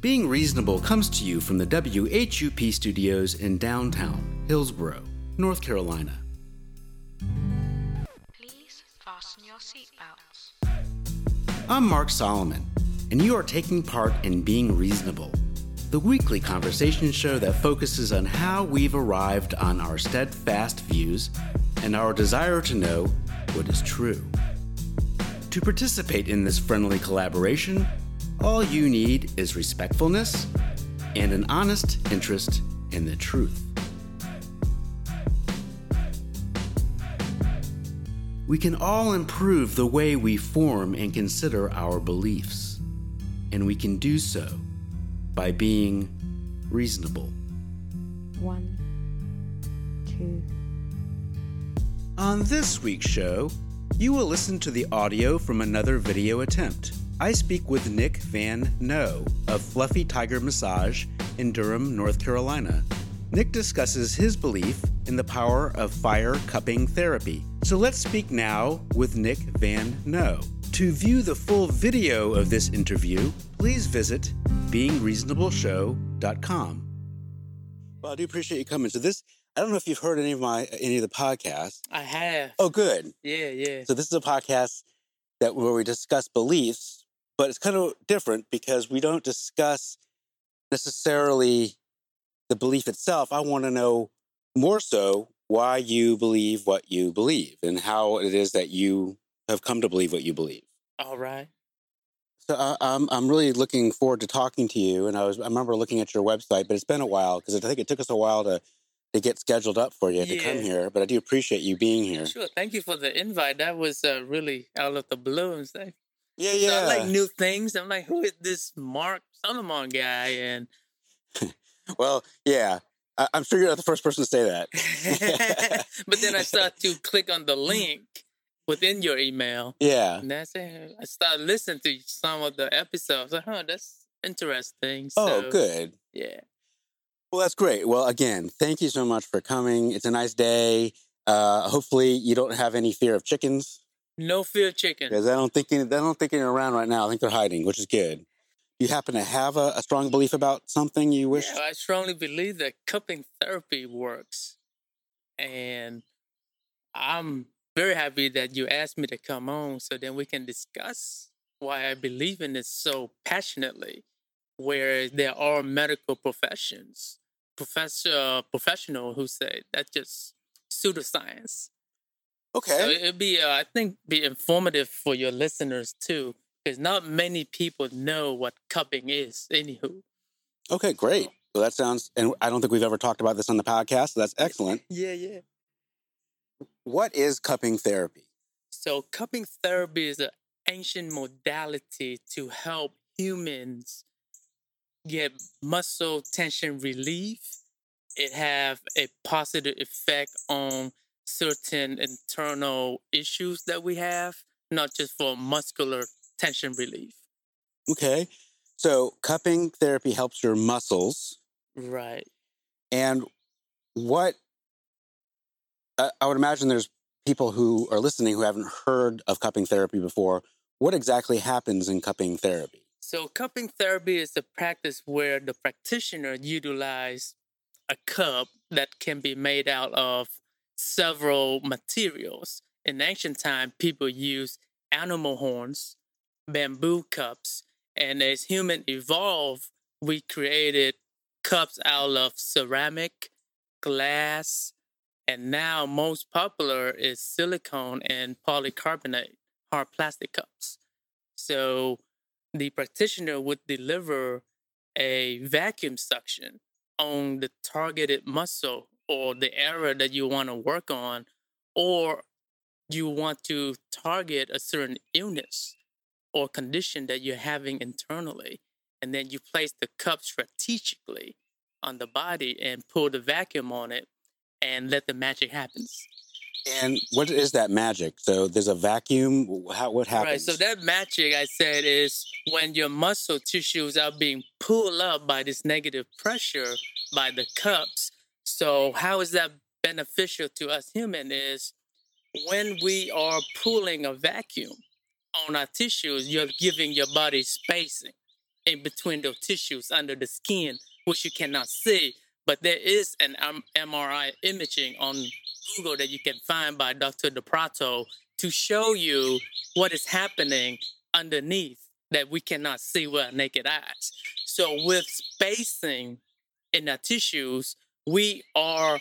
Being Reasonable comes to you from the WHUP studios in downtown Hillsborough, North Carolina. Please fasten your seatbelts. I'm Mark Solomon, and you are taking part in Being Reasonable, the weekly conversation show that focuses on how we've arrived on our steadfast views and our desire to know what is true. To participate in this friendly collaboration, all you need is respectfulness and an honest interest in the truth. We can all improve the way we form and consider our beliefs, and we can do so by being reasonable. One, two. On this week's show, you will listen to the audio from another video attempt. I speak with Nick Van No of Fluffy Tiger Massage in Durham, North Carolina. Nick discusses his belief in the power of fire cupping therapy. So let's speak now with Nick Van No. To view the full video of this interview, please visit beingreasonableshow.com. Well, I do appreciate you coming. So this, I don't know if you've heard any of my any of the podcasts. I have. Oh, good. Yeah, yeah. So this is a podcast that where we discuss beliefs, but it's kind of different because we don't discuss necessarily the belief itself. I want to know more so why you believe what you believe and how it is that you have come to believe what you believe. All right. So uh, I'm I'm really looking forward to talking to you. And I was I remember looking at your website, but it's been a while because I think it took us a while to to get scheduled up for you to come here. But I do appreciate you being here. Sure. Thank you for the invite. That was uh, really out of the blue. Stuff. Yeah, So yeah. I like new things. I'm like, who is this Mark Solomon guy? And well, yeah. I, I'm sure you're not the first person to say that. but then I start to click on the link within your email, Yeah. and that's it. I started listening to some of the episodes. Like, huh, that's interesting. Oh, good. Yeah. Well, that's great. Well, again, thank you so much for coming. It's a nice day. Uh, hopefully, you don't have any fear of chickens No fear chicken. because I don't think any, I don't think they're around right now. I think they're hiding, which is good. You happen to have a, a strong belief about something you wish? Yeah, I strongly believe that cupping therapy works. And I'm very happy that you asked me to come on so then we can discuss why I believe in this so passionately. Where there are medical professions, professor, professional who say that's just pseudoscience. So Okay. it'd be, uh, I think, be informative for your listeners too, because not many people know what cupping is. Anywho, Okay, great. Well, that sounds, and I don't think we've ever talked about this on the podcast, so that's excellent. yeah, yeah. What is cupping therapy? So, cupping therapy is an ancient modality to help humans get muscle tension relief. It have a positive effect on certain internal issues that we have, not just for muscular tension relief. Okay. So, cupping therapy helps your muscles. Right. And what I I would imagine there's people who are listening who haven't heard of cupping therapy before. What exactly happens in cupping therapy? So, cupping therapy is a practice where the practitioner utilizes a cup that can be made out of several materials. In ancient time, people used animal horns, bamboo cups, and as human evolved, we created cups out of ceramic, glass, and now most popular is silicone and polycarbonate, hard plastic cups. So the practitioner would deliver a vacuum suction on the targeted muscle or the area that you want to work on, or you want to target a certain illness or condition that you're having internally. And then you place the cup strategically on the body and pull the vacuum on it and let the magic happen. And what is that magic? So there's a vacuum. How, what happens? Right. So that magic I said is when your muscle tissues are being pulled up by this negative pressure by the cups. So how is that beneficial to us human is when we are pulling a vacuum on our tissues, you're giving your body spacing. in between those tissues under the skin, which you cannot see. But there is an MRI imaging on Google that you can find by Dr. DePrato to show you what is happening underneath that we cannot see with our naked eyes. So, with spacing in our tissues, we are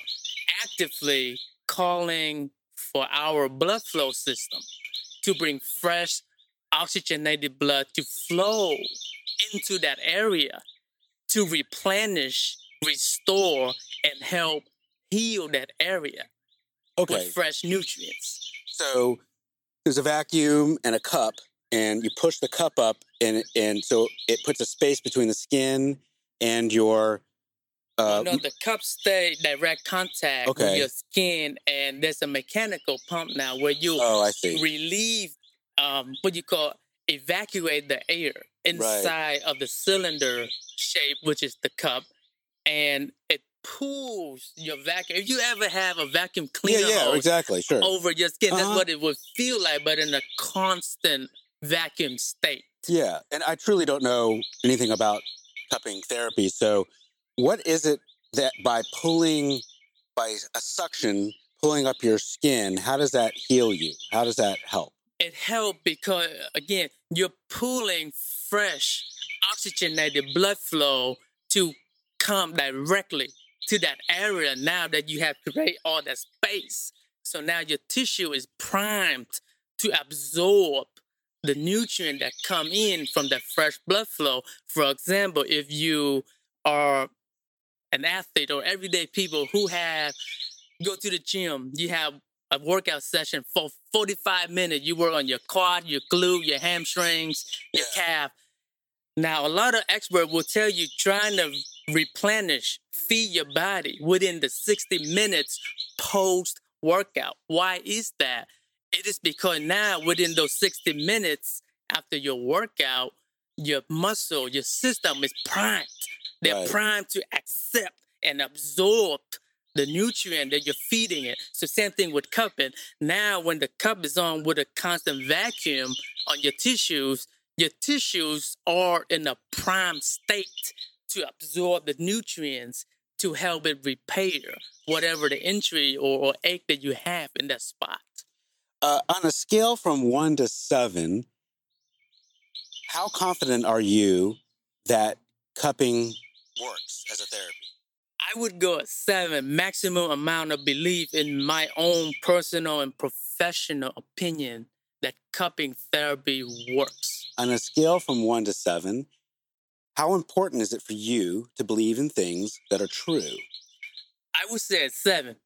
actively calling for our blood flow system to bring fresh oxygenated blood to flow into that area to replenish, restore, and help heal that area Okay. with fresh nutrients. So there's a vacuum and a cup, and you push the cup up, and and so it puts a space between the skin and your. Uh, no, the cups stay direct contact with your skin, and there's a mechanical pump now where you oh, I see. relieve um, what you call evacuate the air inside of the cylinder shape, which is the cup, and it pulls your vacuum. If you ever have a vacuum cleaner yeah, hose exactly, sure. over your skin, that's Uh-huh. what it would feel like, but in a constant vacuum state. Yeah, and I truly don't know anything about cupping therapy. So, what is it that by pulling, by a suction, pulling up your skin, how does that heal you? How does that help? It helped because again, you're pulling fresh, oxygenated blood flow to come directly to that area now that you have created all that space. So now your tissue is primed to absorb the nutrient that come in from that fresh blood flow. For example, if you are an athlete or everyday people who have go to the gym, you have a workout session for 45 minutes. You work on your quad, your glute, your hamstrings, your calf. Now, a lot of experts will tell you trying to replenish, feed your body within the 60 minutes post workout. Why is that? It is because now, within those 60 minutes after your workout, your muscle, your system is primed. They're Right. primed to accept and absorb the nutrient that you're feeding it. So same thing with cupping. Now, when the cup is on with a constant vacuum on your tissues, your tissues are in a prime state to absorb the nutrients to help it repair whatever the injury or, or ache that you have in that spot. Uh, on a scale from one to seven, how confident are you that cupping works as a therapy? I would go at seven, maximum amount of belief in my own personal and professional opinion that cupping therapy works. On a scale from one to seven, how important is it for you to believe in things that are true? I would say at seven,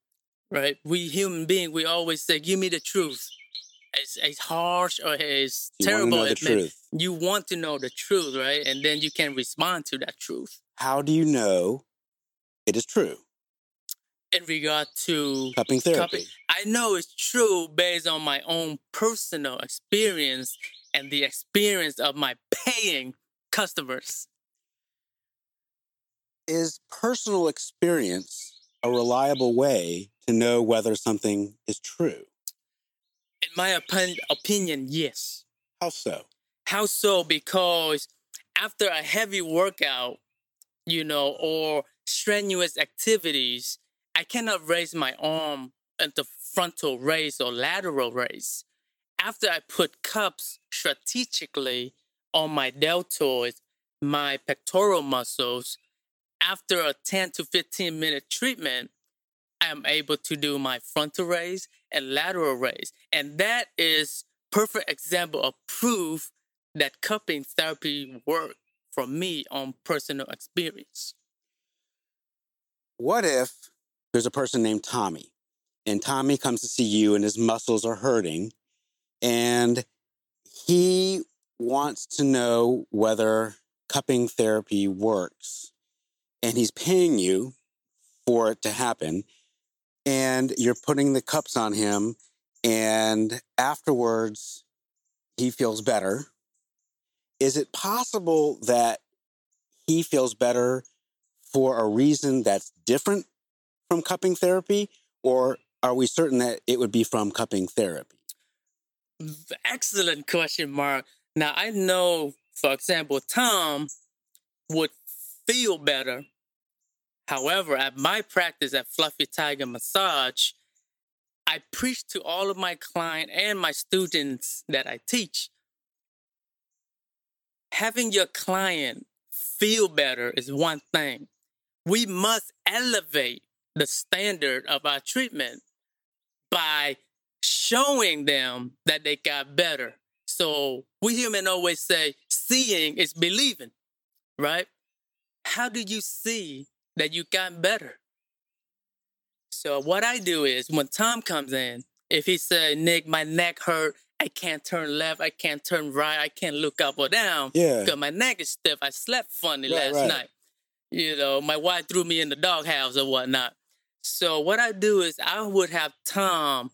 right? We human beings, we always say, give me the truth. As, as harsh or as You terrible know the as truth. you want to know the truth, right? And then you can respond to that truth. How do you know it is true? In regard to Cupping therapy. cupping, I know it's true based on my own personal experience and the experience of my paying customers. Is personal experience a reliable way to know whether something is true? My opin- opinion, yes. How so? How so? Because after a heavy workout, you know, or strenuous activities, I cannot raise my arm into frontal raise or lateral raise. After I put cups strategically on my deltoids, my pectoral muscles, after a 10 to 15 minute treatment, I'm able to do my frontal raise and lateral raise. And that is perfect example of proof that cupping therapy worked for me on personal experience. What if there's a person named Tommy and Tommy comes to see you and his muscles are hurting and he wants to know whether cupping therapy works and he's paying you for it to happen and you're putting the cups on him and afterwards he feels better is it possible that he feels better for a reason that's different from cupping therapy or are we certain that it would be from cupping therapy Excellent question, Mark. Now, I know, for example, Tom would feel better. However, at my practice at Fluffy Tiger Massage, I preach to all of my client and my students that I teach. Having your client feel better is one thing. We must elevate the standard of our treatment by showing them that they got better. So we human always say seeing is believing, right? How do you see that you got better? So what I do is when Tom comes in, if he said, Nick, my neck hurt, I can't turn left, I can't turn right, I can't look up or down. Yeah. Because my neck is stiff. I slept funny Right, last right. night. You know, my wife threw me in the doghouse or whatnot. So what I do is I would have Tom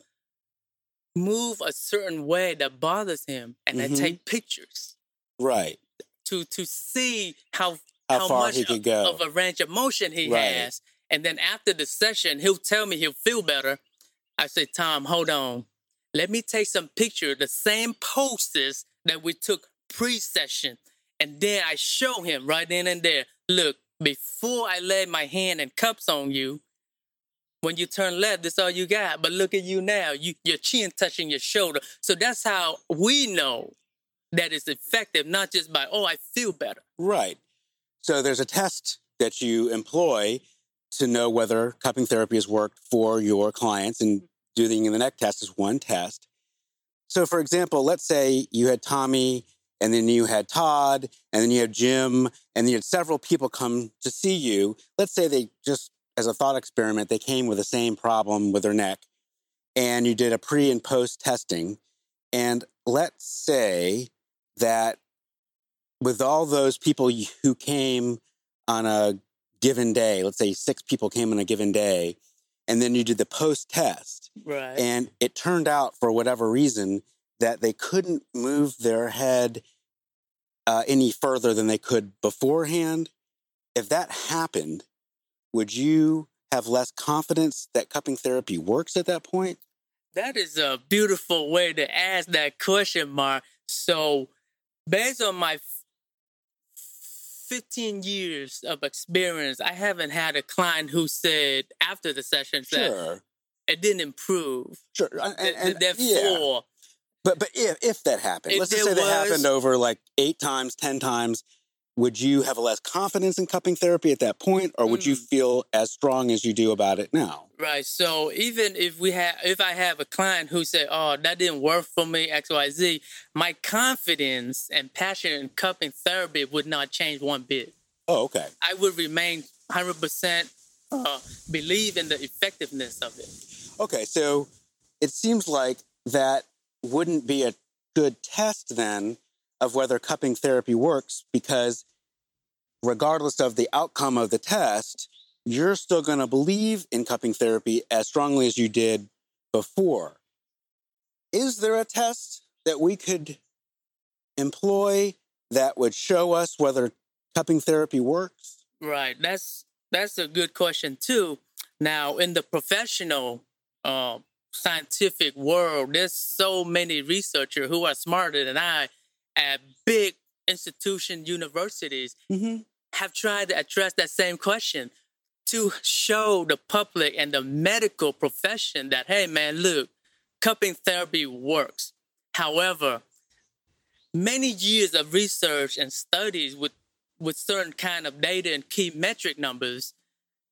move a certain way that bothers him and Mhm. I take pictures Right. to to see how How far much he could go. of a range of motion he Right. has. And then after the session, he'll tell me he'll feel better. I say, Tom, hold on. Let me take some picture, the same poses that we took pre-session. And then I show him right then and there, look, before I lay my hand and cups on you, when you turn left, that's all you got. But look at you now. You your chin touching your shoulder. So that's how we know that it's effective, not just by, oh, I feel better. Right. So there's a test that you employ to know whether cupping therapy has worked for your clients, and doing the neck test is one test. So, for example, let's say you had Tommy, and then you had Todd, and then you had Jim, and then you had several people come to see you. Let's say they just, as a thought experiment, they came with the same problem with their neck, and you did a pre and post testing. And let's say that with all those people who came on a given day, let's say six people came on a given day, and then you did the post test, Right. and it turned out for whatever reason that they couldn't move their head uh, any further than they could beforehand. If that happened, would you have less confidence that cupping therapy works at that point? That is a beautiful way to ask that question, Mark. So, based on my 15 years of experience, I haven't had a client who said after the session that Sure, it didn't improve. sure. And, Th- and- th- yeah. Therefore, But but if if that happened, If let's just say that happened over like eight times, ten times, would you have less confidence in cupping therapy at that point, or would you Mm. feel as strong as you do about it now? right. So even if we have, if I have a client who said, "Oh, that didn't work for me," X, Y, Z, my confidence and passion in cupping therapy would not change one bit. Oh, okay. I would remain 100% uh, believe in the effectiveness of it. Okay, so it seems like that wouldn't be a good test then of whether cupping therapy works because regardless of the outcome of the test, you're still going to believe in cupping therapy as strongly as you did before. Is there a test that we could employ that would show us whether cupping therapy works? Right. That's that's a good question too. Now, in the professional uh, scientific world, there's so many researchers who are smarter than I at big institution universities Mm-hmm. have tried to address that same question to show the public and the medical profession that, hey, man, look, cupping therapy works. However, many years of research and studies with, with certain kind of data and key metric numbers,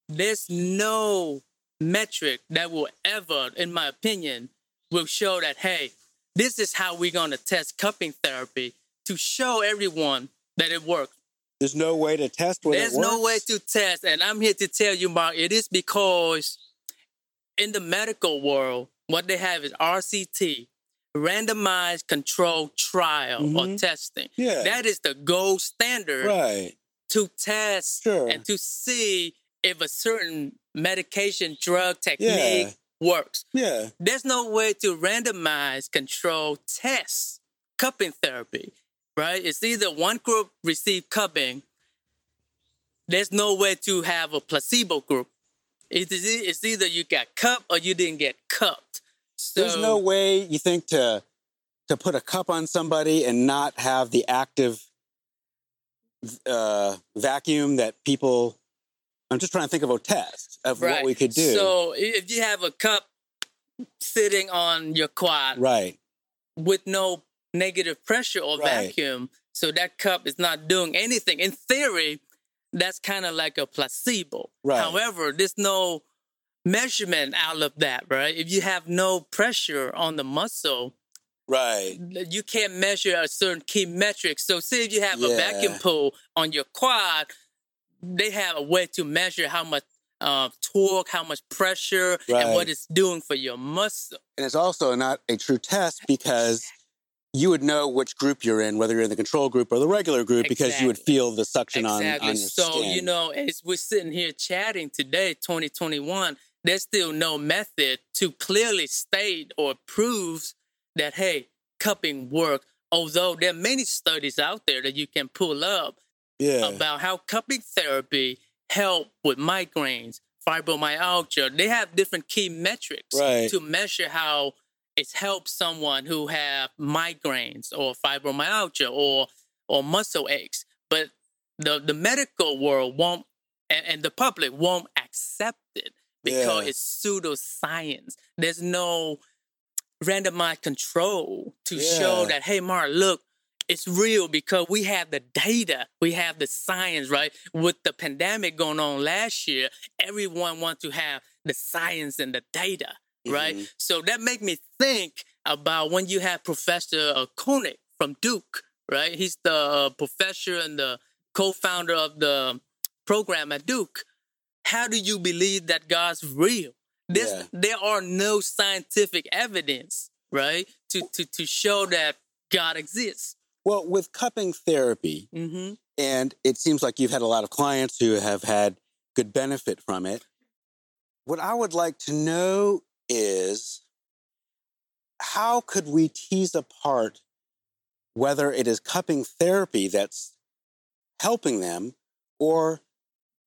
there's no metric that will ever, in my opinion, will show that, hey, this is how we're going to test cupping therapy to show everyone that it works. There's no way to test whether There's it works? There's no way to test, and I'm here to tell you, Mark, it is because in the medical world, what they have is RCT, randomized controlled trial or Mhm. testing. Yeah. That is the gold standard Right. to test Sure. and to see if a certain medication, drug technique works. Yeah. There's no way to randomize control test cupping therapy, right? It's either one group receive cupping. There's no way to have a placebo group. It's, it's either you got cupped or you didn't get cupped. So, There's no way you think to to put a cup on somebody and not have the active uh, vacuum that people. I'm just trying to think of a test of what we could do. So if you have a cup sitting on your quad right. with no negative pressure or Right. vacuum, so that cup is not doing anything. In theory, that's kind of like a placebo. Right. However, there's no measurement out of that, right? If you have no pressure on the muscle, Right. you can't measure a certain key metric. So, say if you have a vacuum pool on your quad, they have a way to measure how much uh, torque, how much pressure, and what it's doing for your muscle. And it's also not a true test because you would know which group you're in, whether you're in the control group or the regular group, because you would feel the suction on, exactly. on your so, skin. you know, as we're sitting here chatting today, 2021, there's still no method to clearly state or prove that, hey, cupping work. Although there are many studies out there that you can pull up yeah. about how cupping therapy help with migraines, fibromyalgia. They have different key metrics Right. to measure how it's helped someone who have migraines or fibromyalgia or or muscle aches. But the the medical world won't and, and the public won't accept it because Yeah. it's pseudoscience. There's no randomized control to show that hey Mark, look, it's real because we have the data, we have the science, right? With the pandemic going on last year, everyone wants to have the science and the data, right? Mhm. So that make me think about when you have Professor uh, Koenig from Duke, right? He's the uh, professor and the co-founder of the program at Duke. How do you believe that God's real? This, Yeah. There are no scientific evidence, right, to to to show that God exists. Well, with cupping therapy, hmm and it seems like you've had a lot of clients who have had good benefit from it. What I would like to know is how could we tease apart whether it is cupping therapy that's helping them or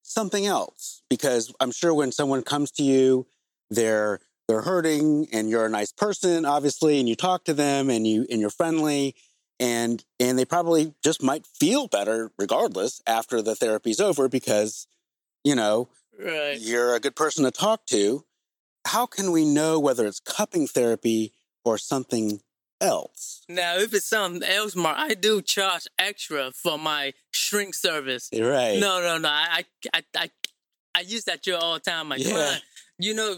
something else? Because I'm sure when someone comes to you, they're they're hurting and you're a nice person, obviously, and you talk to them and you and you're friendly and and they probably just might feel better regardless after the therapy's over because you know Right. you're a good person to talk to how can we know whether it's cupping therapy or something else Now, if it's something else, Mark, I do charge extra for my shrink service. Eh, right No, no, no. I, I, I, I use that joke all the time. My Yeah. client, you know,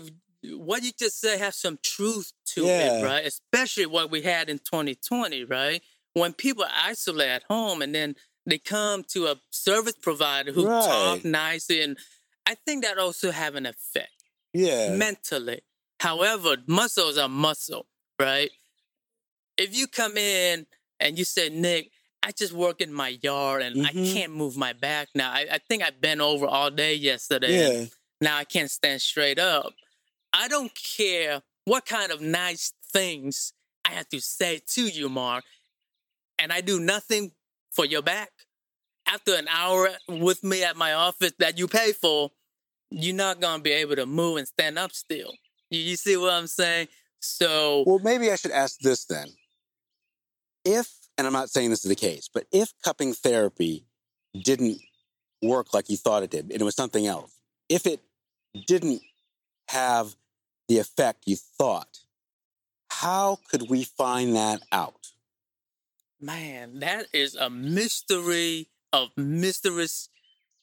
what you just said has some truth to Yeah. it, right? Especially what we had in 2020, right? When people isolate at home and then they come to a service provider who Right. talk nicely, and I think that also have an effect yeah mentally. However, muscles are muscle, right? If you come in and you say, Nick, I just work in my yard and I Mhm. can't move my back now. I, I think I bent over all day yesterday. yeah Now I can't stand straight up. I don't care what kind of nice things I have to say to you, Mark, and I do nothing for your back. After an hour with me at my office that you pay for, you're not gonna be able to move and stand up still. You, you see what I'm saying? So well maybe i should ask this then if and i'm not saying this is the case but if cupping therapy didn't work like you thought it did and it was something else if it didn't have the effect you thought how could we find that out man, that is a mystery of mysterious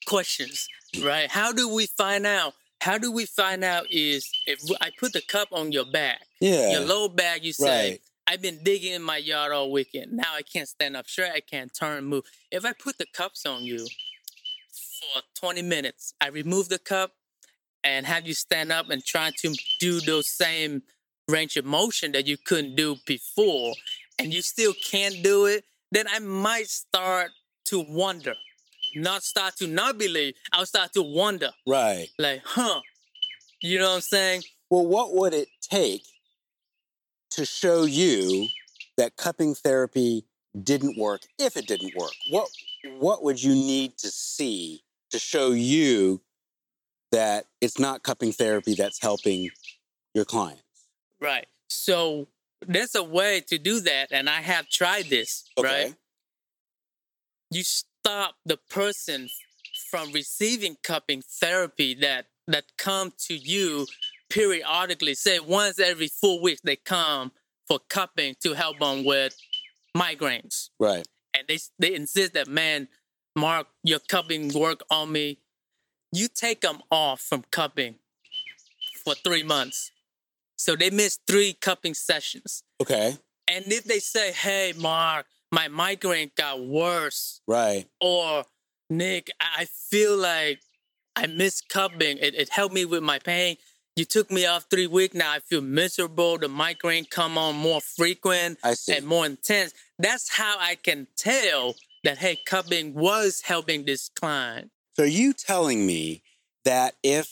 questions, right? How do we find out? How do we find out is if I put the cup on your back, yeah your low back, you say, Right. I've been digging in my yard all weekend. Now I can't stand up straight. I can't turn and move. If I put the cups on you for 20 minutes, I remove the cup and have you stand up and try to do those same range of motion that you couldn't do before, and you still can't do it, then I might start to wonder. Not start to not believe. I'll start to wonder. right Like, huh. You know what I'm saying? Well, what would it take to show you that cupping therapy didn't work if it didn't work? What what would you need to see to show you that it's not cupping therapy that's helping your clients? Right. So there's a way to do that, and I have tried this. Right. You stop the person from receiving cupping therapy that that come to you periodically. Say once every four weeks they come for cupping to help them with migraines, Right. and they they insist that man, Mark, your cupping work on me. You take them off from cupping for three months, so they miss three cupping sessions. Okay. And if they say, "Hey, Mark, my migraine got worse," Right. or Nick, I feel like I miss cupping. It, it helped me with my pain. You took me off three weeks. Now I feel miserable. The migraine come on more frequent I see. and more intense. That's how I can tell that hey, cupping was helping this client. So are you telling me that if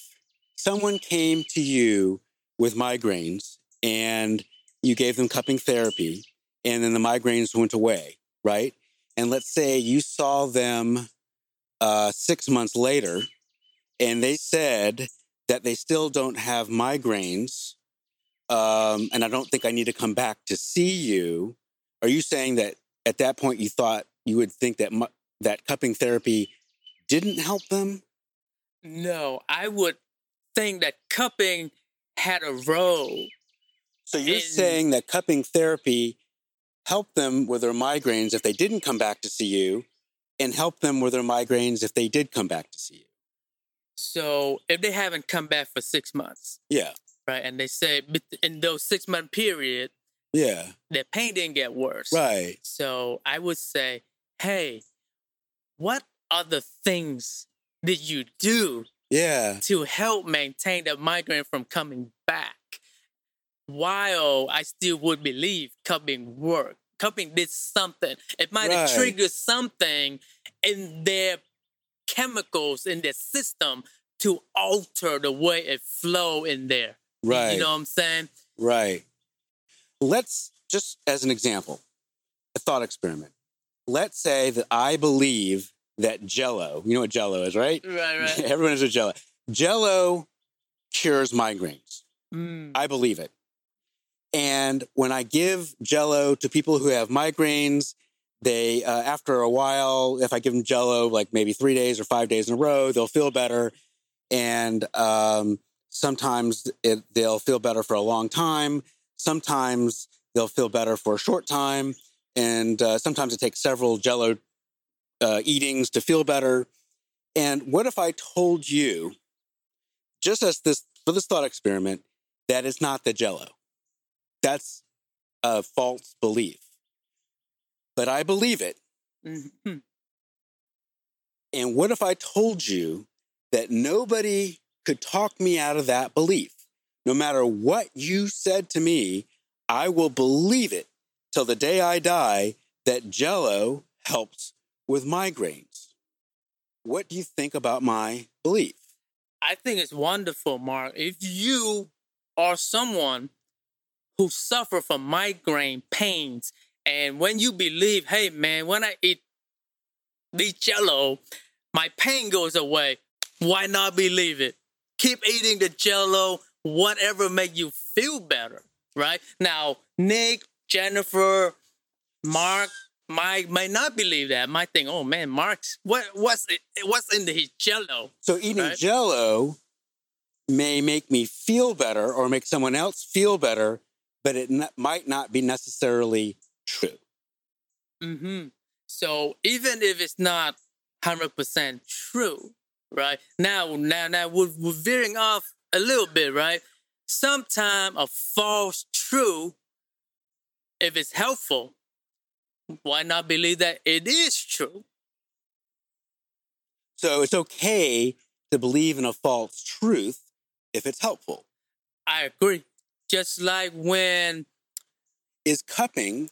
someone came to you with migraines and you gave them cupping therapy and then the migraines went away, right? And let's say you saw them uh, six months later and they said that they still don't have migraines um, and I don't think I need to come back to see you. Are you saying that at that point you thought you would think that mu- that cupping therapy didn't help them? No, I would think that cupping had a role. So you're In- saying that cupping therapy helped them with their migraines if they didn't come back to see you, and helped them with their migraines if they did come back to see you. So if they haven't come back for six months, Yeah, right, and they say in those six month period, yeah, their pain didn't get worse. right, So I would say, hey, what other things did you do yeah, to help maintain the migraine from coming back? While I still would believe cupping worked. Cupping did something. It might have Right. triggered something in their chemicals in their system to alter the way it flow in there. Right, You know what I'm saying? right. Let's just as an example, a thought experiment. Let's say that I believe that Jello, you know what Jello is, right? Right, right. Everyone knows what Jello. Jello cures migraines. Mm, I believe it. And when I give Jello to people who have migraines, they uh, after a while, if I give them Jello like maybe three days or five days in a row, they'll feel better. And um, sometimes it, they'll feel better for a long time. Sometimes they'll feel better for a short time, and uh, sometimes it takes several Jello uh, eatings to feel better. And what if I told you, just as this for this thought experiment, that it's not the Jello? That's a false belief. But I believe it. mhm. And what if I told you that nobody could talk me out of that belief? No matter what you said to me, I will believe it till the day I die that Jello helps with migraines. What do you think about my belief? I think it's wonderful, Mark. If you are someone who suffer from migraine pains, and when you believe, hey man, when I eat the jello, my pain goes away. Why not believe it? Keep eating the jello, whatever make you feel better, right? Now, Nick, Jennifer, Mark, Mike might not believe that. Might think, oh man, Mark's what what's it, what's in the jello? So eating Right. Jello may make me feel better or make someone else feel better, but it n- might not be necessarily true. Mm-hmm. So even if it's not hundred percent true, right? Now, now, now we're, we're veering off a little bit, right? Sometime a false true, if it's helpful, why not believe that it is true? So it's okay to believe in a false truth if it's helpful. I agree. Just like when Is cupping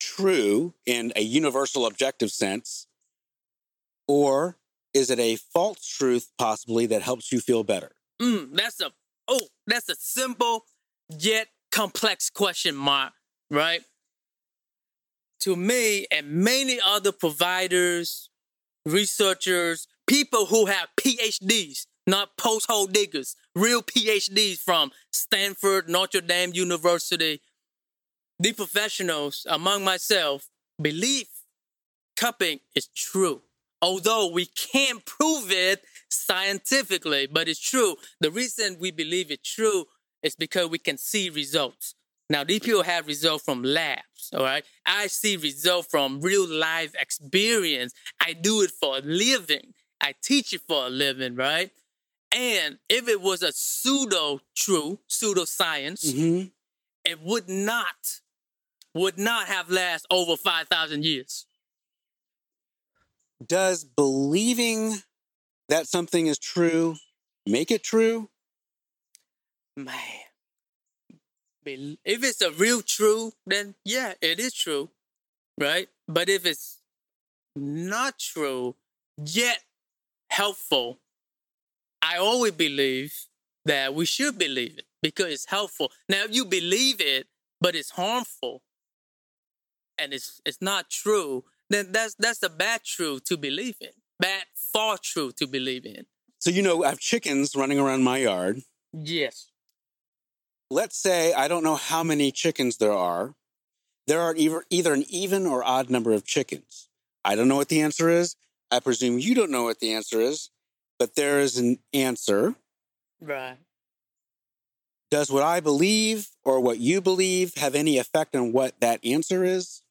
true in a universal objective sense, or is it a false truth possibly that helps you feel better? Mm, that's a oh, that's a simple yet complex question mark, right? To me and many other providers, researchers, people who have PhDs, not post-hole diggers, real PhDs from Stanford, Notre Dame University, the professionals among myself believe cupping is true. Although we can't prove it scientifically, but it's true. The reason we believe it's true is because we can see results. Now, these people have results from labs, all right? I see results from real life experience. I do it for a living. I teach it for a living, right? And if it was a pseudo true, pseudo science, Mhm. it would not, would not have last over 5,000 years. Does believing that something is true make it true? Man. If it's a real true, then yeah, it is true, right? But if it's not true, yet helpful, I always believe that we should believe it because it's helpful. Now, if you believe it, but it's harmful and it's it's not true, then that's that's a bad truth to believe in. Bad false truth to believe in. So, you know, I have chickens running around my yard. Yes. Let's say I don't know how many chickens there are. There are either, either an even or odd number of chickens. I don't know what the answer is. I presume you don't know what the answer is, but there is an answer. Right. Does what I believe or what you believe have any effect on what that answer is?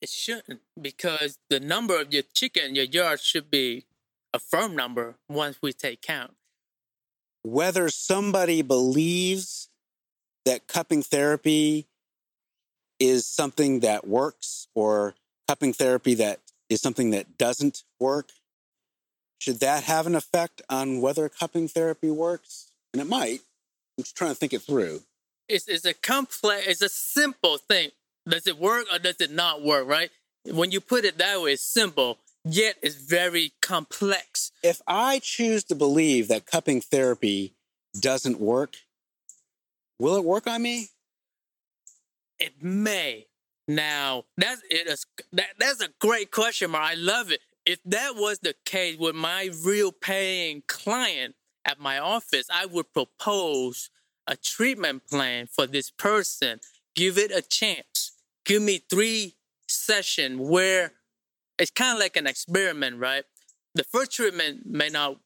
It shouldn't because the number of your chicken in your yard should be a firm number once we take count. Whether somebody believes that cupping therapy is something that works or cupping therapy that is something that doesn't work, should that have an effect on whether cupping therapy works? And it might. I'm just trying to think it through. It's, it's a complex, it's a simple thing. Does it work or does it not work, right? When you put it that way, it's simple, yet it's very complex. If I choose to believe that cupping therapy doesn't work, will it work on me? It may. Now, that's it is that that's a great question, Mark. I love it. If that was the case with my real paying client at my office, I would propose a treatment plan for this person. Give it a chance. Give me three sessions where it's kind of like an experiment, right? The first treatment may not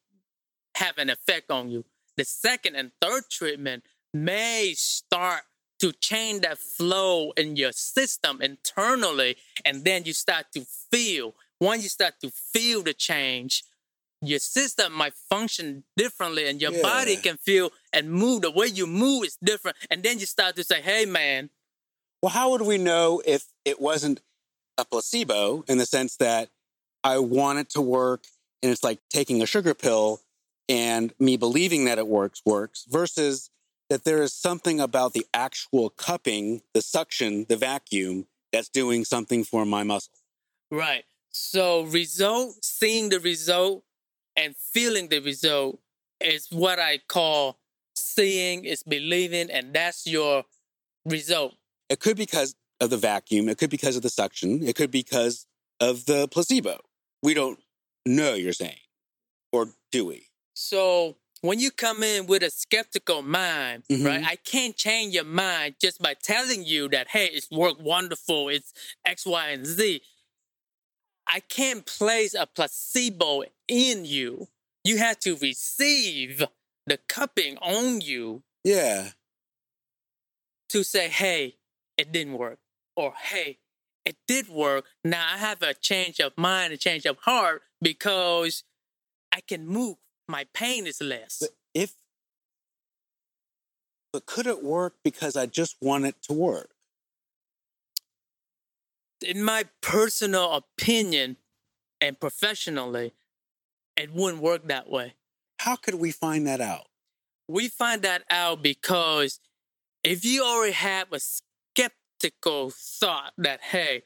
have an effect on you. The second and third treatment may start to change that flow in your system internally, and then you start to feel. Once you start to feel the change, your system might function differently, and your body can feel and move. The way you move is different, and then you start to say, "Hey, man, Well, how would we know if it wasn't a placebo in the sense that I want it to work and it's like taking a sugar pill and me believing that it works works versus that there is something about the actual cupping, the suction, the vacuum that's doing something for my muscle? Right. So result, seeing the result and feeling the result is what I call seeing is believing, and that's your result. It could be because of the vacuum, it could be because of the suction, it could be because of the placebo. We don't know, you're saying. Or do we? So when you come in with a skeptical mind, Mhm. right? I can't change your mind just by telling you that, hey, it's worked wonderful, it's X, Y, and Z. I can't place a placebo in you. You have to receive the cupping on you Yeah. to say, hey, it didn't work. Or hey, it did work. Now I have a change of mind, a change of heart because I can move. My pain is less. But if but could it work because I just want it to work? In my personal opinion and professionally, it wouldn't work that way. How could we find that out? We find that out because if you already have a skeptical thought that, hey,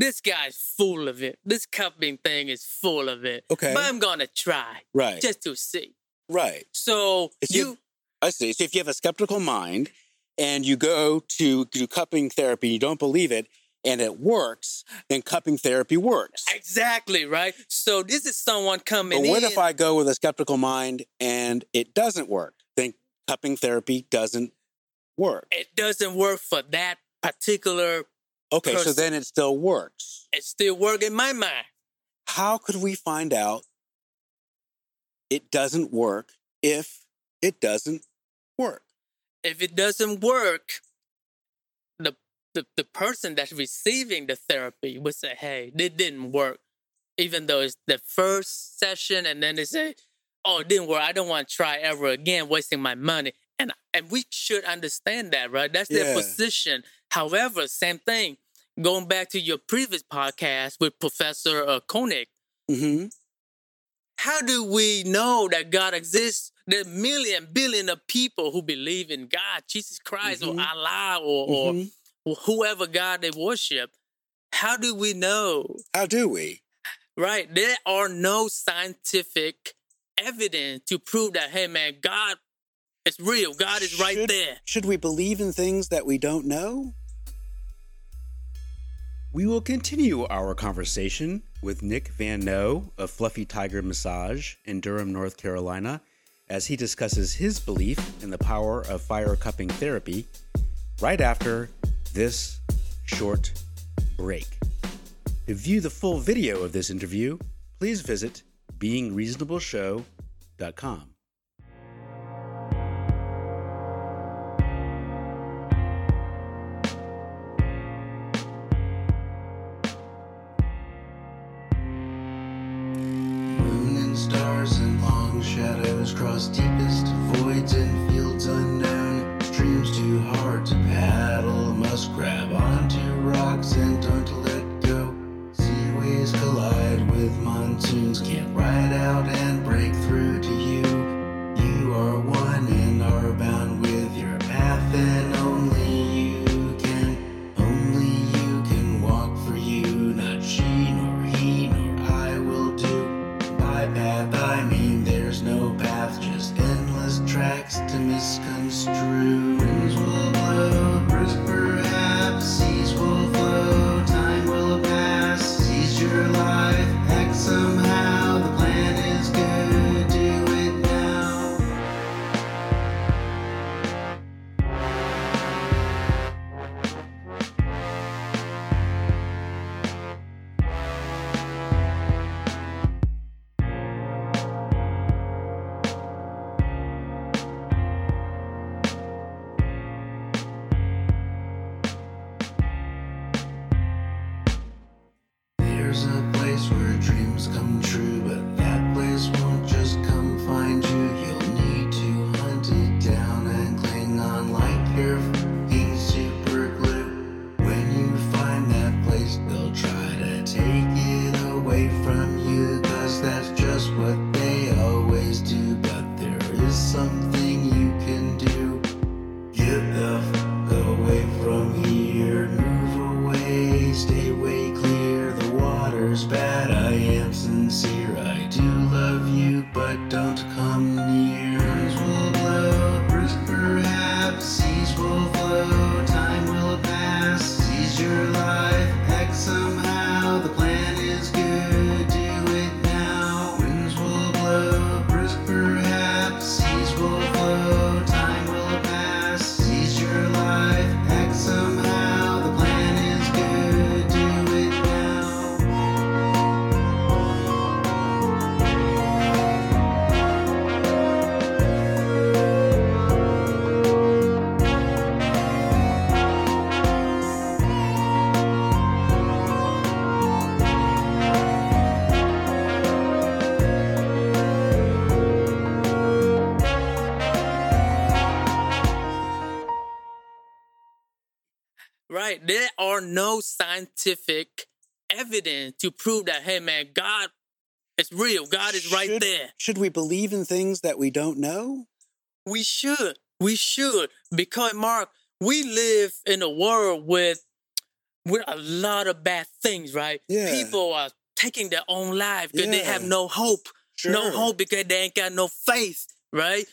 this guy's full of it, this cupping thing is full of it, Okay. but I'm gonna try Right. just to see. right. So If you, you- I see. So if you have a skeptical mind and you go to do cupping therapy, and you don't believe it, and it works, then cupping therapy works. exactly right. So this is someone coming But what in. if I go with a skeptical mind and it doesn't work? Then cupping therapy doesn't work. it doesn't work for that particular Okay, so then it still works. It still work in my mind. How could we find out it doesn't work if it doesn't work? If it doesn't work, the the, the person that's receiving the therapy would say, hey, it didn't work. Even though it's the first session and then they say, oh, it didn't work. I don't want to try ever again, wasting my money. And and we should understand that, right? That's their Yeah. position. However, same thing. Going back to your previous podcast with Professor uh, Koenig, Mm-hmm. how do we know that God exists? There are million, billion of people who believe in God, Jesus Christ, Mhm. or Allah, or, Mhm. or whoever God they worship. How do we know? How do we? Right? There are no scientific evidence to prove that, hey man, God is real. God is right there. Should we believe in things that we don't know? We will continue our conversation with Nick Van No of Fluffy Tiger Massage in Durham, North Carolina, as he discusses his belief in the power of fire cupping therapy right after this short break. To view the full video of this interview, please visit beingreasonableshow.com. are no scientific evidence to prove that, hey man, God is real. God is right there. Should we believe in things that we don't know? We should. We should. Because Mark, we live in a world with with a lot of bad things, right? Yeah. People are taking their own life because they have no hope. Sure. No hope because they ain't got no faith, right?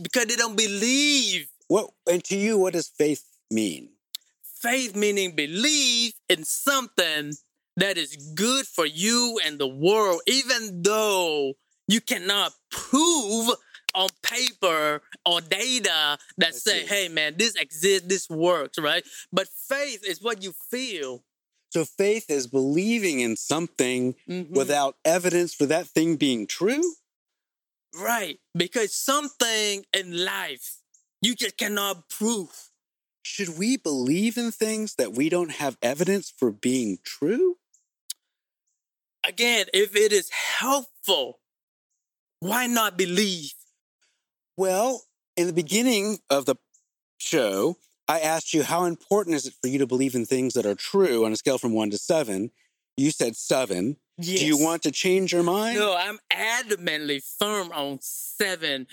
Because they don't believe. What and to you, what does faith mean? Faith meaning believe in something that is good for you and the world, even though you cannot prove on paper or data that I say, see. hey man, this exists, this works, right? But faith is what you feel. So faith is believing in something Mhm. without evidence for that thing being true? Right. Because something in life you just cannot prove. Should we believe in things that we don't have evidence for being true? Again, if it is helpful, why not believe? Well, in the beginning of the show, I asked you how important is it for you to believe in things that are true on a scale from one to seven. You said seven. Yes. Do you want to change your mind? No, I'm adamantly firm on seven.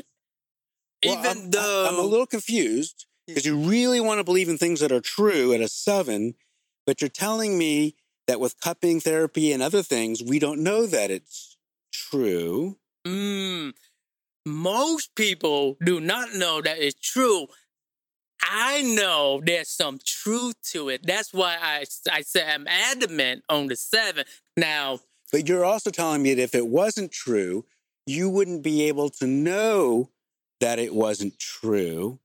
Well, Even I'm, though I'm a little confused because you really want to believe in things that are true at a seven, but you're telling me that with cupping therapy and other things, we don't know that it's true. Mm, most people do not know that it's true. I know there's some truth to it. That's why I, I say I'm adamant on the seven. Now, But you're also telling me that if it wasn't true, you wouldn't be able to know that it wasn't true.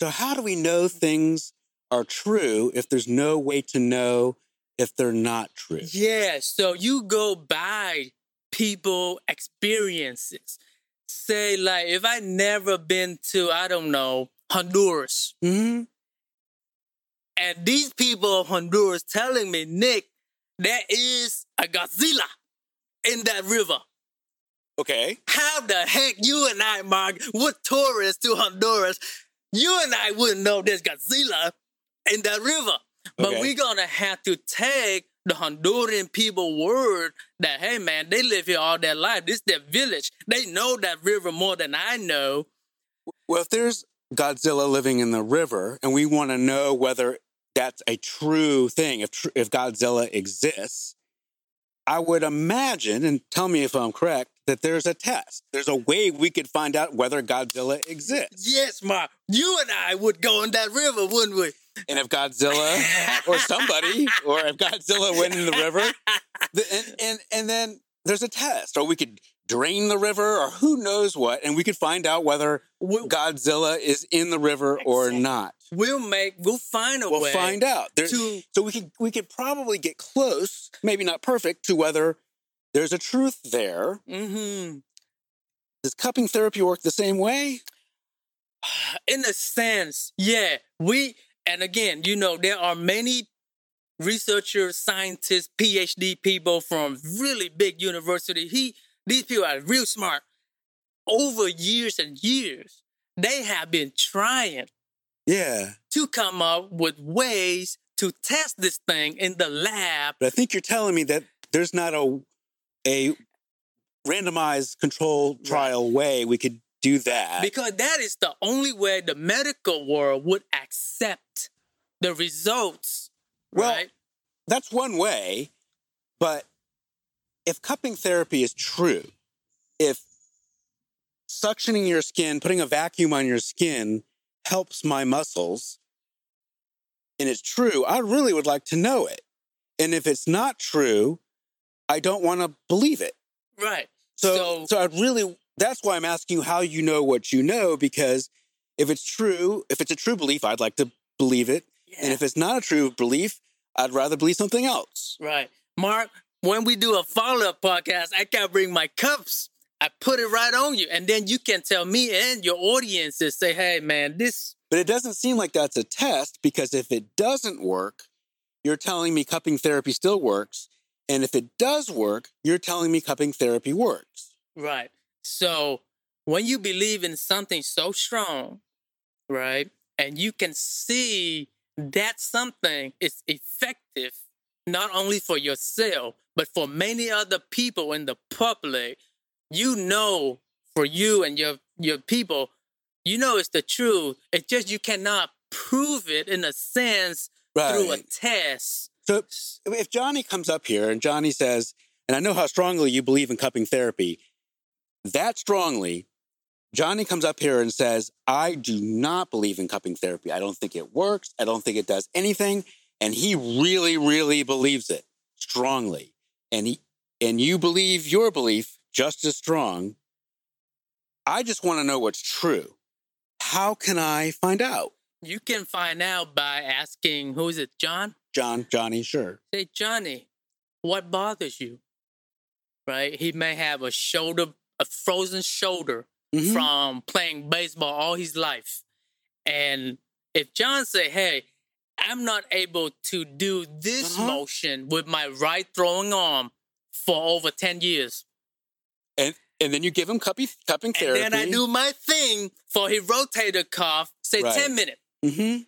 So, how do we know things are true if there's no way to know if they're not true? yeah, so you go by people experiences. Say, like, if I never been to, I don't know, Honduras, hmm and these people of Honduras telling me, Nick, there is a Godzilla in that river. Okay. How the heck you and I, Mark, would tourists to Honduras, you and I wouldn't know there's Godzilla in that river. But Okay. we're gonna have to take the Honduran people word that, hey man, they live here all their life. This is their village. They know that river more than I know. Well, if there's Godzilla living in the river and we want to know whether that's a true thing, if, tr- if Godzilla exists, I would imagine, and tell me if I'm correct, that there's a test. There's a way we could find out whether Godzilla exists. Yes, Mark, you and I would go in that river, wouldn't we? And if Godzilla or somebody, or if Godzilla went in the river, and, and, and then there's a test, or we could drain the river, or who knows what, and we could find out whether We'll, Godzilla is in the river or not. we'll make, we'll find a way. We'll find out. There, to so we could we could probably get close, maybe not perfect, to whether there's a truth there. hmm Does cupping therapy work the same way? in a sense, yeah, we and again, you know, there are many researchers, scientists, PhD people from really big university. He these people are real smart. Over years and years, they have been trying Yeah, to come up with ways to test this thing in the lab. but I think you're telling me that there's not a a randomized control trial way we could do that. Because that is the only way the medical world would accept the results. Well, right? That's one way, but if cupping therapy is true, if suctioning your skin, putting a vacuum on your skin helps my muscles, and it's true, I really would like to know it. And if it's not true, I don't want to believe it. Right. So, So- so I really, that's why I'm asking you how you know what you know, because if it's true, if it's a true belief, I'd like to believe it. And if it's not a true belief, I'd rather believe something else. Right. Mark, when we do a follow up podcast, I can bring my cups. I put it right on you. And then you can tell me and your audiences, say, hey, man, this. But it doesn't seem like that's a test because if it doesn't work, you're telling me cupping therapy still works. And if it does work, you're telling me cupping therapy works. Right. So when you believe in something so strong, right, and you can see that something is effective not only for yourself, but for many other people in the public, you know for you and your your people, you know it's the truth. It's just you cannot prove it in a sense through a test. So if Johnny comes up here and Johnny says, and I know how strongly you believe in cupping therapy, that strongly, Johnny comes up here and says, I do not believe in cupping therapy. I don't think it works. I don't think it does anything. And he really, really believes it strongly. And he and you believe your belief just as strong. I just want to know what's true. How can I find out? You can find out by asking, who is it, John? John, Johnny, sure. Say, Johnny, what bothers you? Right? He may have a shoulder, a frozen shoulder Mhm. from playing baseball all his life. And if John say, hey, I'm not able to do this Uh-huh. motion with my right throwing arm for over 10 years. And and then you give him cuppy, cupping And therapy. then I do my thing for his rotator cuff, say Right. 10 minutes. Mm-hmm.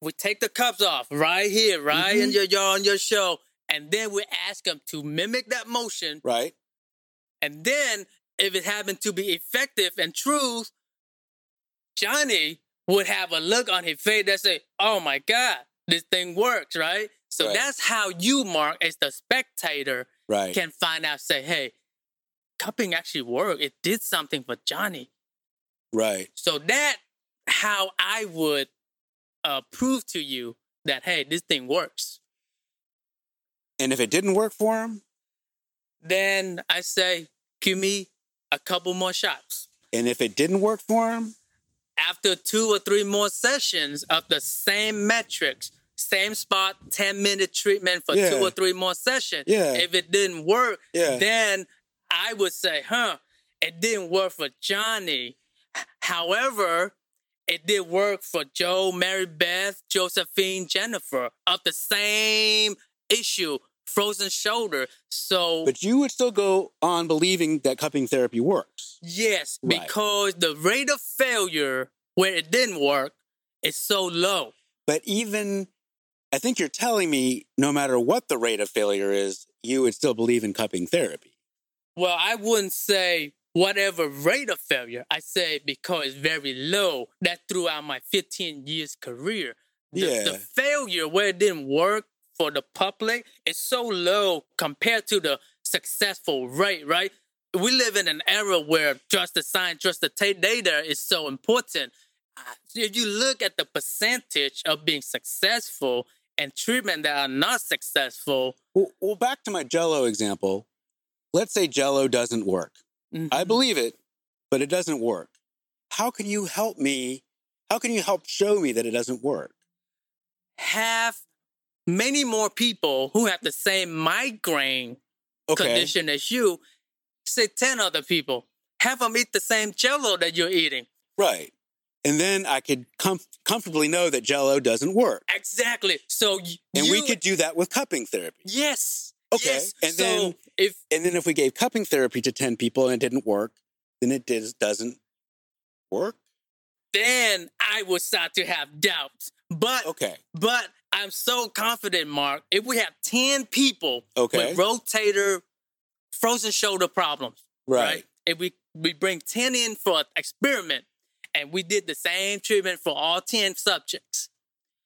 We take the cups off right here, right in Mhm. your, your on your show. And then we ask them to mimic that motion. Right. And then if it happened to be effective and true, Johnny would have a look on his face that say, "Oh my God, this thing works!" Right. So Right. that's how you, Mark, as the spectator, Right. can find out. Say, "Hey, cupping actually worked. It did something for Johnny." right. So that how I would uh, prove to you that hey, this thing works. And if it didn't work for him, Then I say, give me a couple more shots. and if it didn't work for him, After two or three more sessions of the same metrics, same spot, 10 minute treatment for Yeah. two or three more sessions. Yeah. If it didn't work, Yeah. then I would say, huh, it didn't work for Johnny. However, it did work for Joe, Mary Beth, Josephine, Jennifer of the same issue, frozen shoulder. So but you would still go on believing that cupping therapy works. yes, Right. because the rate of failure where it didn't work is so low. But even, I think you're telling me, no matter what the rate of failure is, you would still believe in cupping therapy. Well, I wouldn't say whatever rate of failure. I say because it's very low. That throughout my 15 years career, the, Yeah. the failure where it didn't work for the public is so low compared to the successful rate, right? We live in an era where just the science, trust the ta- data is so important. If you look at the percentage of being successful and treatment that are not successful, Well, well back to my Jello example. Let's say Jello doesn't work. I mhm, believe it, but it doesn't work. How can you help me? How can you help show me that it doesn't work? have many more people who have the same migraine Okay. condition as you. Say 10 other people. Have them eat the same jello that you're eating. Right. And then I could com- comfortably know that Jello doesn't work. Exactly. So y- And we could do that with cupping therapy. Yes. Okay, Yes. and so then- if And then if we gave cupping therapy to 10 people and it didn't work, then it did, doesn't work. then I would start to have doubts. But Okay. but I'm so confident, Mark. If we have 10 people Okay. with rotator frozen shoulder problems, Right. If we we bring 10 in for an experiment and we did the same treatment for all 10 subjects,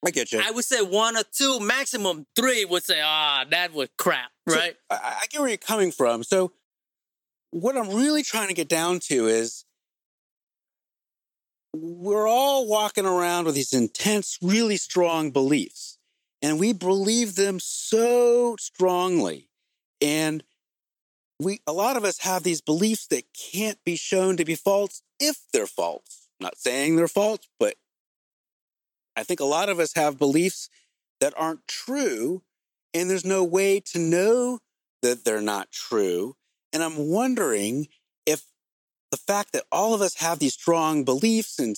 I get you. I would say one or two, maximum three would say, ah, that was crap, So, right? I, I get where you're coming from. So, what I'm really trying to get down to is we're all walking around with these intense, really strong beliefs, and we believe them so strongly. And we, a lot of us have these beliefs that can't be shown to be false if they're false. not saying they're false, but I think a lot of us have beliefs that aren't true, and there's no way to know that they're not true. And I'm wondering if the fact that all of us have these strong beliefs and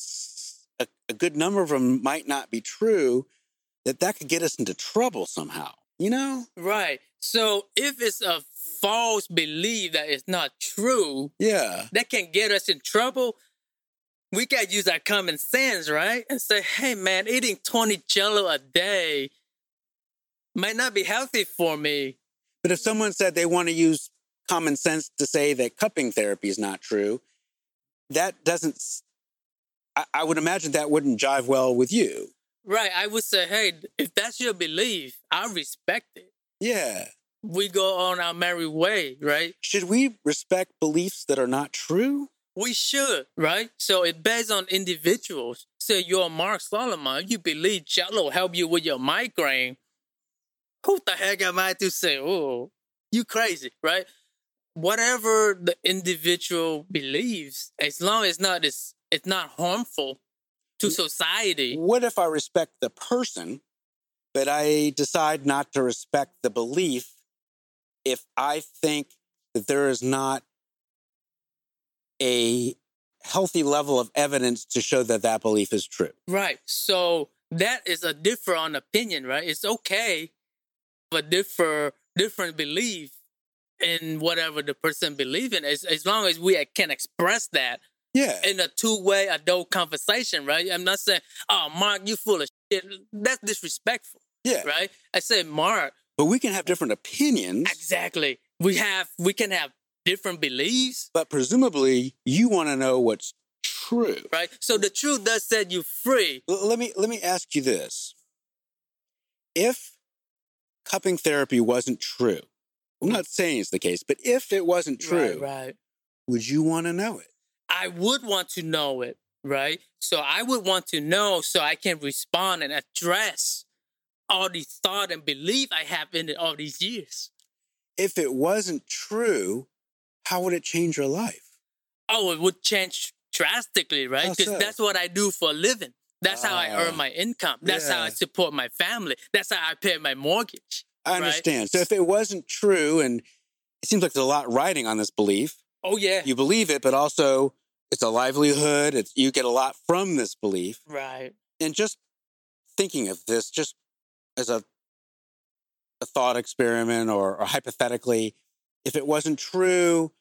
a good number of them might not be true, that that could get us into trouble somehow. You know? Right. So if it's a false belief that is not true, Yeah. that can get us in trouble. We got to use our common sense, right? And say, hey, man, eating 20 jello a day might not be healthy for me. But if someone said they want to use common sense to say that cupping therapy is not true, that doesn't—I would imagine that wouldn't jive well with you. Right. I would say, hey, if that's your belief, I respect it. Yeah. We go on our merry way, right? Should we respect beliefs that are not true? We should, right? So it based on individuals. Say you're Mark Solomon, you believe Jello help you with your migraine. Who the heck am I to say, oh, you crazy, right? whatever the individual believes, as long as not it's it's not harmful to society. What if I respect the person, but I decide not to respect the belief if I think that there is not a healthy level of evidence to show that that belief is true? Right. So that is a different opinion, right? It's okay, but differ different belief in whatever the person believe in, as as long as we can express that Yeah. in a two way adult conversation, right? I'm not saying, "Oh, Mark, you full of shit." That's disrespectful, yeah. right? I say, Mark, But we can have uh, different opinions, exactly. We have we can have different beliefs, but presumably you want to know what's true. right? So the truth does set you free. L- let me let me ask you this. If cupping therapy wasn't true, I'm not saying it's the case, but if it wasn't true, Right, right. would you want to know it? I would want to know it, right? So I would want to know so I can respond and address all the thought and belief I have in it all these years. If it wasn't true, how would it change your life? Oh, it would change drastically, right? Because that's what I do for a living. That's how I Ah, earn my income. That's how I support my family. That's how I pay my mortgage. I Right. understand. So if it wasn't true, and it seems like there's a lot riding on this belief, Oh yeah. you believe it, but also it's a livelihood. It's you get a lot from this belief. right. and just thinking of this just as a a thought experiment or, or hypothetically if it wasn't true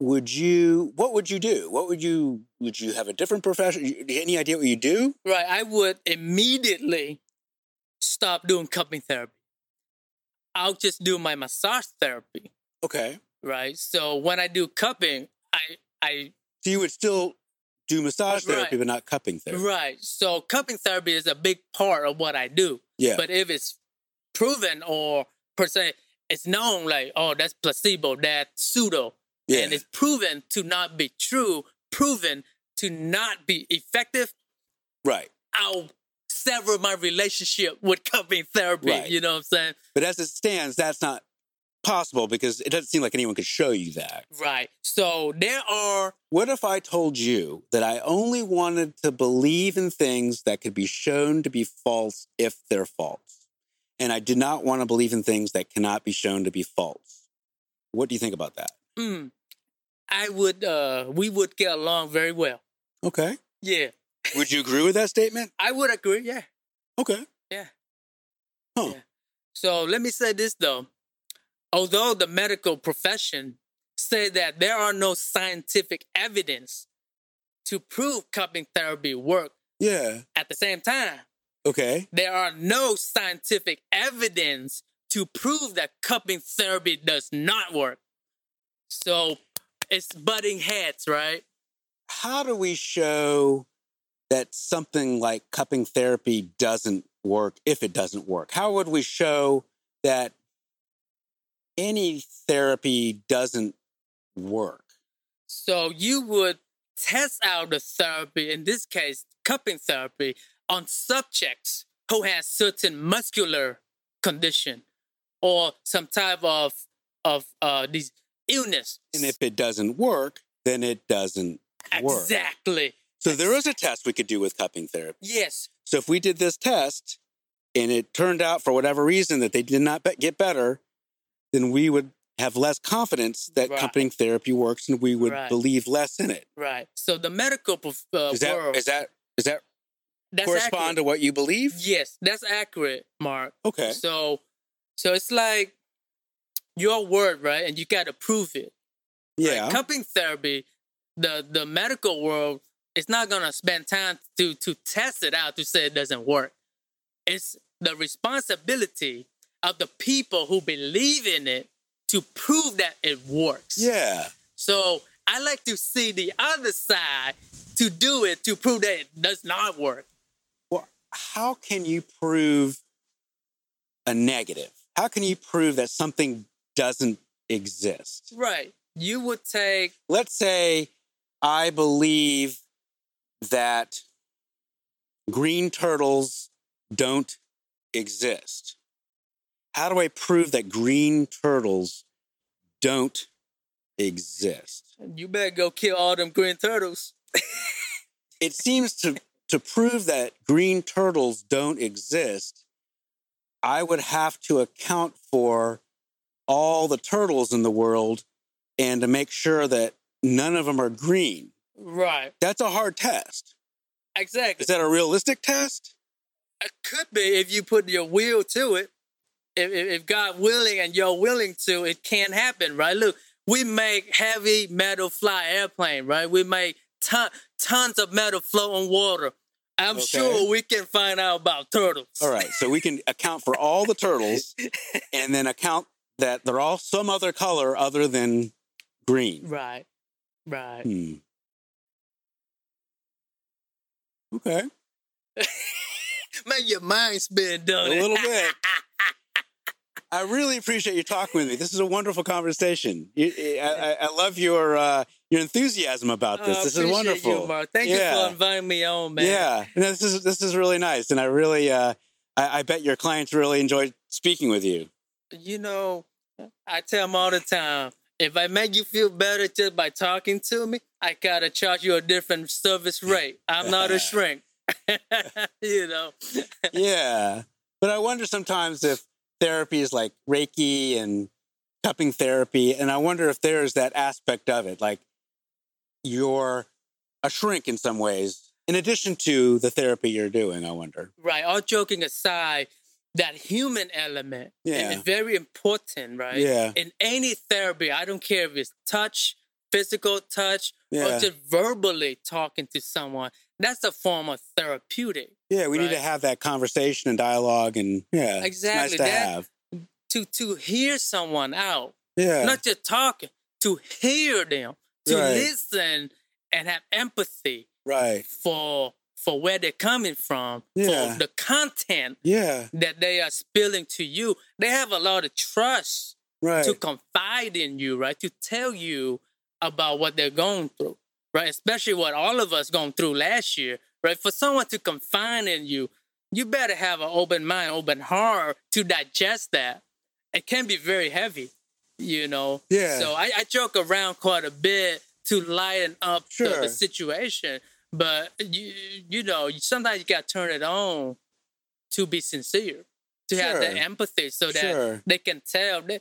would you what would you do what would you would you have a different profession You- any idea what you do Right. I would immediately stop doing cupping therapy. I'll just do my massage therapy. okay right? So when I do cupping, I I so you would still do massage Right. therapy but not cupping therapy right. So cupping therapy is a big part of what I do. yeah But if it's proven or per se it's known like oh that's placebo, that's pseudo, yeah and it's proven to not be true, proven to not be effective, right I'll sever my relationship with cupping therapy. Right. You know what I'm saying? but as it stands that's not possible because it doesn't seem like anyone could show you that Right. So there are What if I told you that I only wanted to believe in things that could be shown to be false if they're false? And I did not want to believe in things that cannot be shown to be false. What do you think about that? mm, I would uh we would get along very well. Okay. Yeah. Would you agree with that statement? I would agree, yeah. Okay. Yeah. Huh. Yeah. So let me say this though. Although the medical profession say that there are no scientific evidence to prove cupping therapy work, Yeah. at the same time, Okay. there are no scientific evidence to prove that cupping therapy does not work. So it's butting heads, right? How do we show that something like cupping therapy doesn't work if it doesn't work? How would we show that any therapy doesn't work? So you would test out the therapy, in this case, cupping therapy, on subjects who has certain muscular condition or some type of of uh these illness. And if it doesn't work, then it doesn't work. exactly. So there is a test we could do with cupping therapy. Yes. So if we did this test and it turned out for whatever reason that they did not get better, then we would have less confidence that Right. cupping therapy works and we would Right. believe less in it. Right. So the medical prof- uh, Is that world is that is that that's correspond accurate. to what you believe? Yes, that's accurate, Mark. Okay. So so it's like your word, right? And you got to prove it. Yeah. Like cupping therapy, the the medical world is not gonna spend time to to test it out to say it doesn't work. It's the responsibility of the people who believe in it to prove that it works. yeah. So I like to see the other side to do it to prove that it does not work. How can you prove a negative? How can you prove that something doesn't exist? Right. You would take let's say I believe that green turtles don't exist. How do I prove that green turtles don't exist. You better go kill all them green turtles. It seems to to prove that green turtles don't exist, I would have to account for all the turtles in the world and to make sure that none of them are green. Right. That's a hard test. Exactly. Is that a realistic test? It could be if you put your will to it. If, if, God willing and you're willing to, it can happen, right? Look, we make heavy metal fly airplane, right? We make ton, tons of metal float on water. I'm Okay. sure we can find out about turtles. All right, so we can account for all the turtles and then account that they're all some other color other than green. Right. Right. Hmm. Okay. Man, your mind's been done. A little bit. I really appreciate you talking with me. This is a wonderful conversation. I, I, I love your uh, your enthusiasm about this. Oh, this is wonderful. You, Mark. Thank Yeah. you for inviting me on, man. Yeah, no, this is this is really nice, and I really uh, I, I bet your clients really enjoyed speaking with you. You know, I tell them all the time, if I make you feel better just by talking to me, I gotta charge you a different service rate. I'm not a shrink. you know. yeah, but I wonder sometimes if therapy is like Reiki and cupping therapy, and I wonder if there's that aspect of it, like you're a shrink in some ways, in addition to the therapy you're doing. I wonder. Right. All joking aside, that human element Yeah. is very important, right? Yeah. In any therapy, I don't care if it's touch, physical touch, Yeah. or just verbally talking to someone. That's a form of therapeutic. Yeah, we need to have that conversation and dialogue, and yeah, Exactly, It's nice to that- have. To to hear someone out, Yeah, not just talking, to hear them, to Right. listen and have empathy right. for for where they're coming from, Yeah. for the content Yeah, that they are spilling to you. They have a lot of trust right. to confide in you, right? To tell you about what they're going through, right? Especially what all of us going through last year, right? For someone to confide in you, you better have an open mind, open heart to digest that. It can be very heavy, you know. Yeah. So I, I joke around quite a bit to lighten up the, Sure. the situation, but you you know sometimes you got to turn it on to be sincere, to have that Sure. empathy, so that Sure. they can tell. They,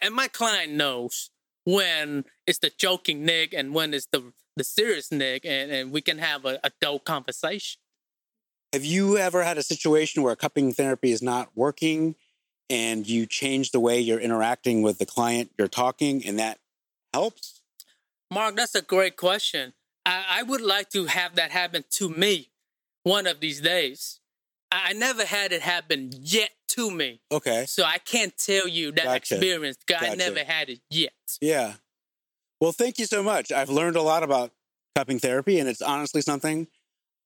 and my client knows when it's the joking Nick and when it's the the serious Nick, and, and we can have a adult conversation. Have you ever had a situation where cupping therapy is not working and you change the way you're interacting with the client you're talking and that helps? Mark, that's a great question. I, I would like to have that happen to me one of these days. I, I never had it happen yet to me. Okay. So I can't tell you that Gotcha. experience. 'cause I Gotcha. never had it yet. Yeah. Well, thank you so much. I've learned a lot about cupping therapy and it's honestly something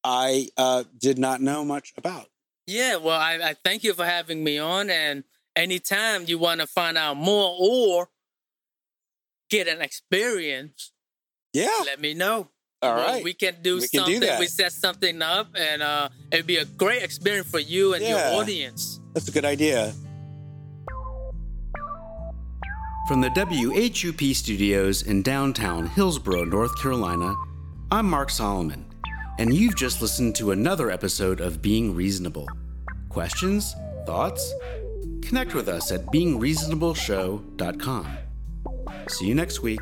I uh, did not know much about. Yeah, well, I, I thank you for having me on. And anytime you want to find out more or get an experience, Yeah. let me know. All Well, right. We can do We can do something. We set something up, and uh, it'd be a great experience for you and Yeah. your audience. That's a good idea. From the WHUP studios in downtown Hillsborough, North Carolina, I'm Mark Solomon, and you've just listened to another episode of Being Reasonable. Questions? Thoughts? Connect with us at beingreasonableshow.com. See you next week.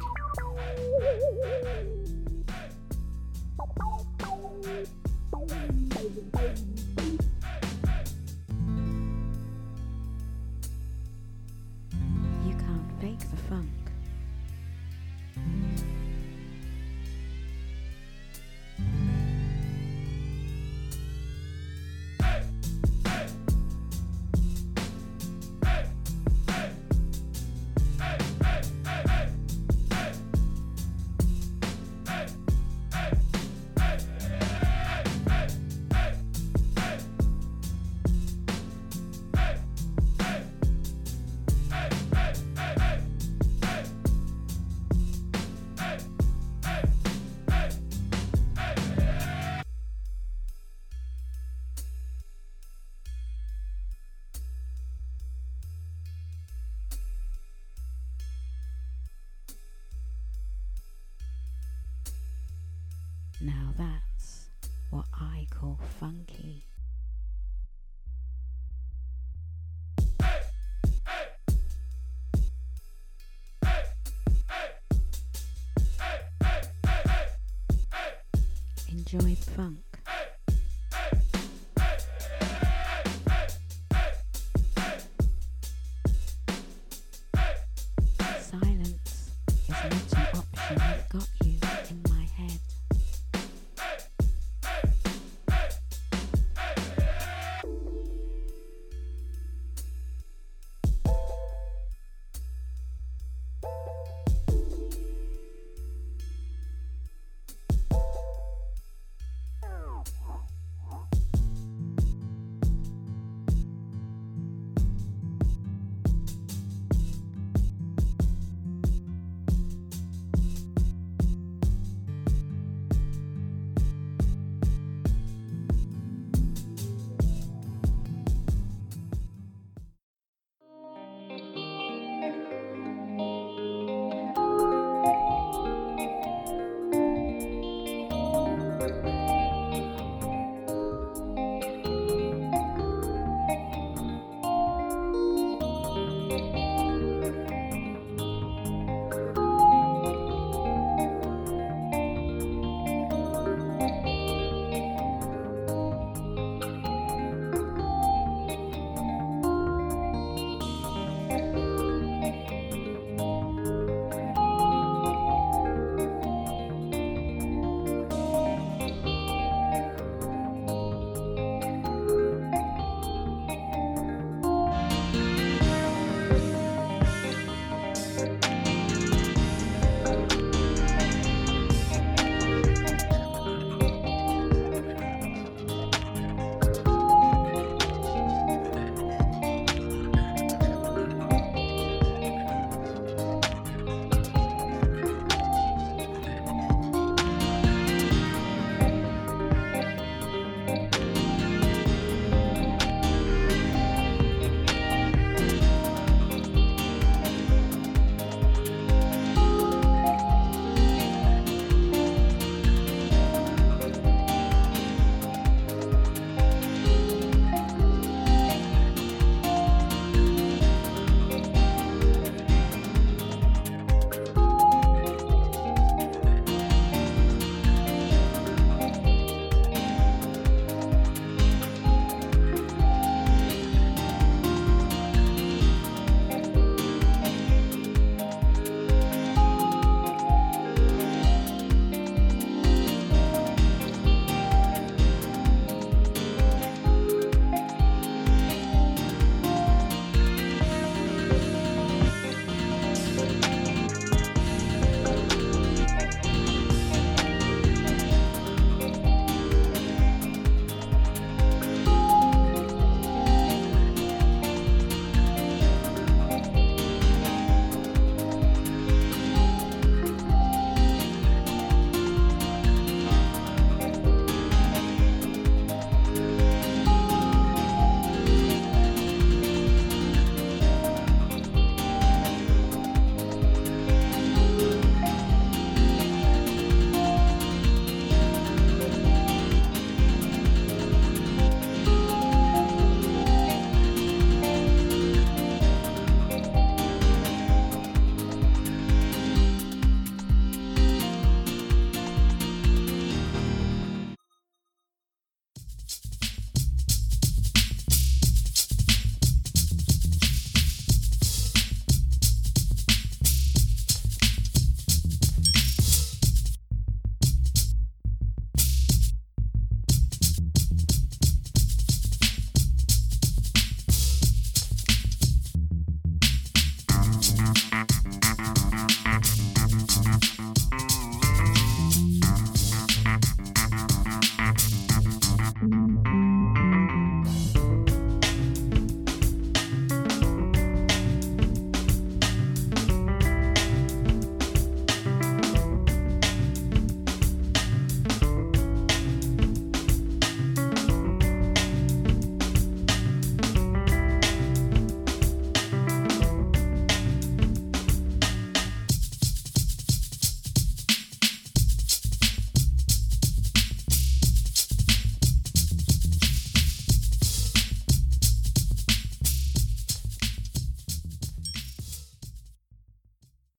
You.